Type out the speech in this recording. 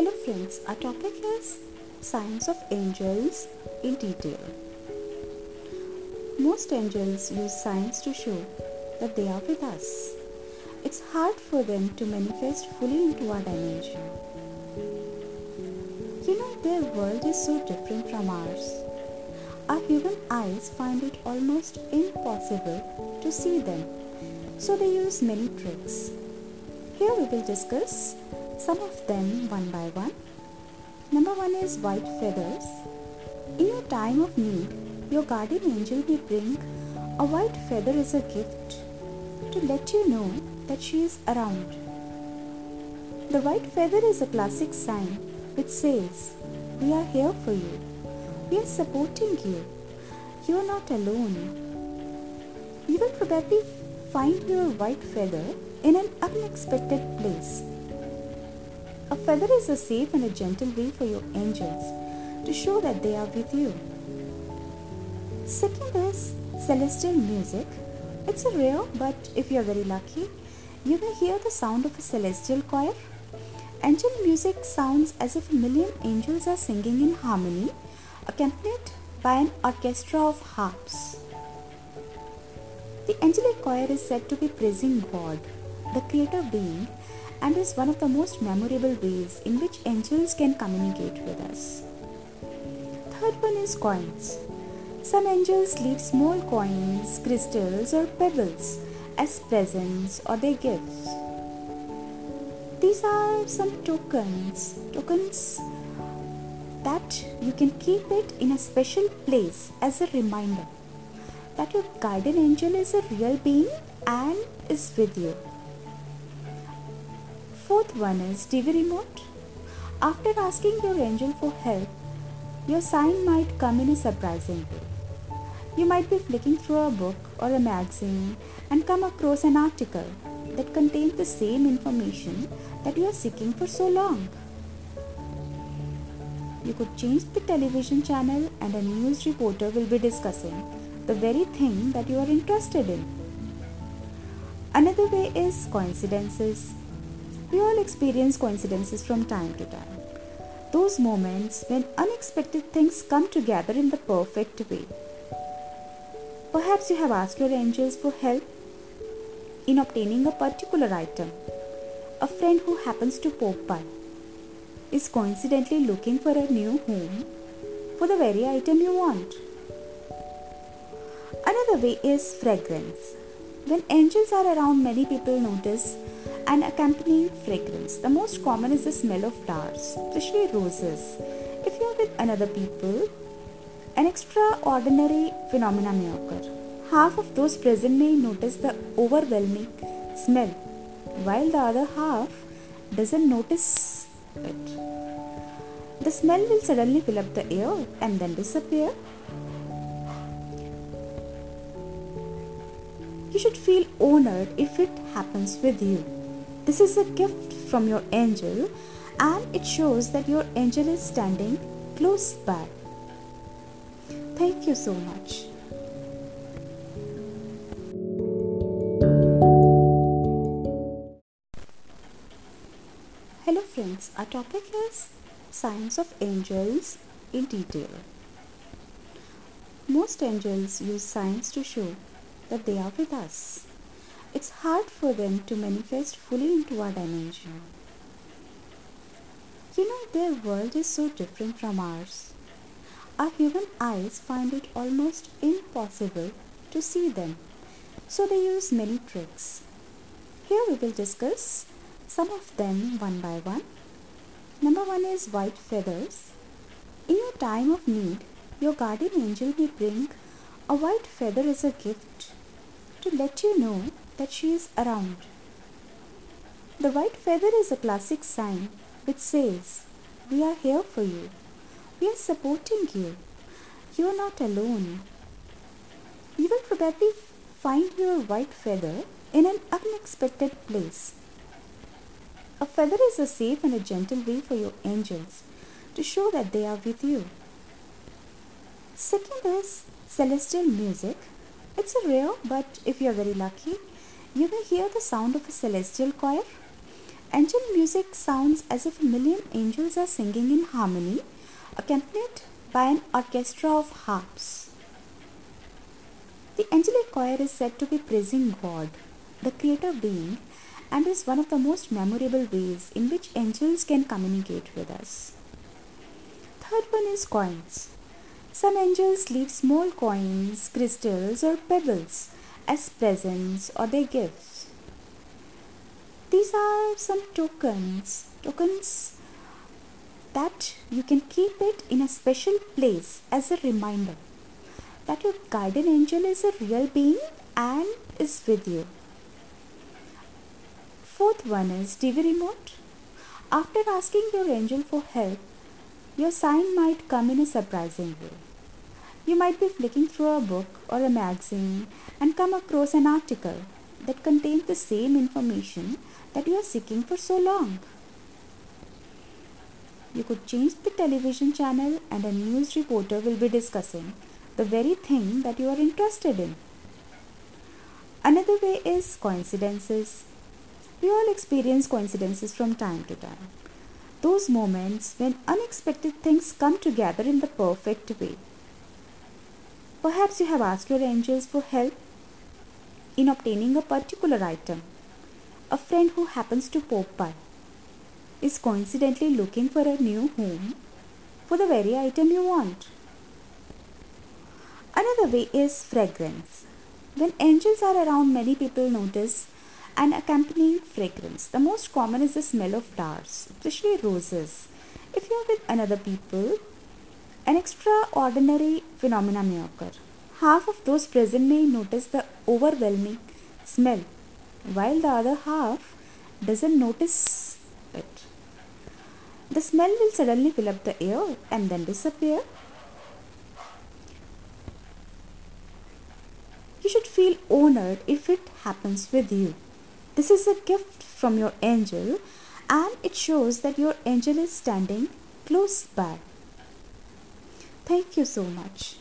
Hello friends, our topic is Signs of Angels in detail. Most angels use science to show that they are with us. It's hard for them to manifest fully into our dimension. You know, their world is so different from ours. Our human eyes find it almost impossible to see them, so they use many tricks. Here we will discuss some of them one by one. Number one is white feathers. In your time of need, your guardian angel will bring a white feather as a gift to let you know that she is around. The white feather is a classic sign which says, We are here for you. We are supporting you. You are not alone. You will probably find your white feather in an unexpected place. A feather is a safe and a gentle way for your angels to show that they are with you. Second is celestial music. It's rare, but if you're very lucky, you may hear the sound of a celestial choir. Angel music sounds as if a million angels are singing in harmony, accompanied by an orchestra of harps. The angelic choir is said to be praising God, the creator being, and is one of the most memorable ways in which angels can communicate with us. Third one is coins. Some angels leave small coins, crystals, or pebbles as presents or their gifts. These are some tokens, tokens that you can keep it in a special place as a reminder that your guardian angel is a real being and is with you. Fourth one is TV remote. After asking your angel for help, your sign might come in a surprising way. You might be flicking through a book or a magazine and come across an article that contains the same information that you are seeking for so long. You could change the television channel and a news reporter will be discussing the very thing that you are interested in. Another way is coincidences. We all experience coincidences from time to time. Those moments when unexpected things come together in the perfect way. Perhaps you have asked your angels for help in obtaining a particular item. A friend who happens to pop by is coincidentally looking for a new home for the very item you want. Another way is fragrance. When angels are around, many people notice an accompanying fragrance. The most common is the smell of flowers, especially roses. If you are with another people, an extraordinary phenomenon may occur. Half of those present may notice the overwhelming smell, while the other half doesn't notice it. The smell will suddenly fill up the air and then disappear. You should feel honored if it happens with you. This is a gift from your angel and it shows that your angel is standing close by. Thank you so much. Hello friends, our topic is Signs of Angels in detail. Most angels use signs to show that they are with us. It's hard for them to manifest fully into our dimension. You know, their world is so different from ours. Our human eyes find it almost impossible to see them, so they use many tricks. Here we will discuss some of them one by one. Number one is white feathers. In your time of need, your guardian angel may bring a white feather as a gift to let you know that she is around. The white feather is a classic sign which says, We are here for you. We are supporting you. You are not alone. You will probably find your white feather in an unexpected place. A feather is a safe and a gentle way for your angels to show that they are with you. Second is celestial music. It's a rare, but if you're very lucky, you may hear the sound of a celestial choir. Angel music sounds as if a million angels are singing in harmony, accompanied by an orchestra of harps. The angelic choir is said to be praising God, the creator being, and is one of the most memorable ways in which angels can communicate with us. Third one is coins. Some angels leave small coins, crystals, or pebbles as presents or their gifts. These are some tokens, tokens that you can keep it in a special place as a reminder that your guardian angel is a real being and is with you. Fourth one is TV remote. After asking your angel for help, your sign might come in a surprising way. You might be flicking through a book or a magazine and come across an article that contains the same information that you are seeking for so long. You could change the television channel and a news reporter will be discussing the very thing that you are interested in. Another way is coincidences. We all experience coincidences from time to time. Those moments when unexpected things come together in the perfect way. Perhaps you have asked your angels for help in obtaining a particular item. A friend who happens to pop by is coincidentally looking for a new home for the very item you want. Another way is fragrance. When angels are around, many people notice an accompanying fragrance. The most common is the smell of flowers, especially roses. If you are with another people, an extraordinary phenomena may occur. Half of those present may notice the overwhelming smell, while the other half doesn't notice it. The smell will suddenly fill up the air and then disappear. You should feel honored if it happens with you. This is a gift from your angel and it shows that your angel is standing close by. Thank you so much.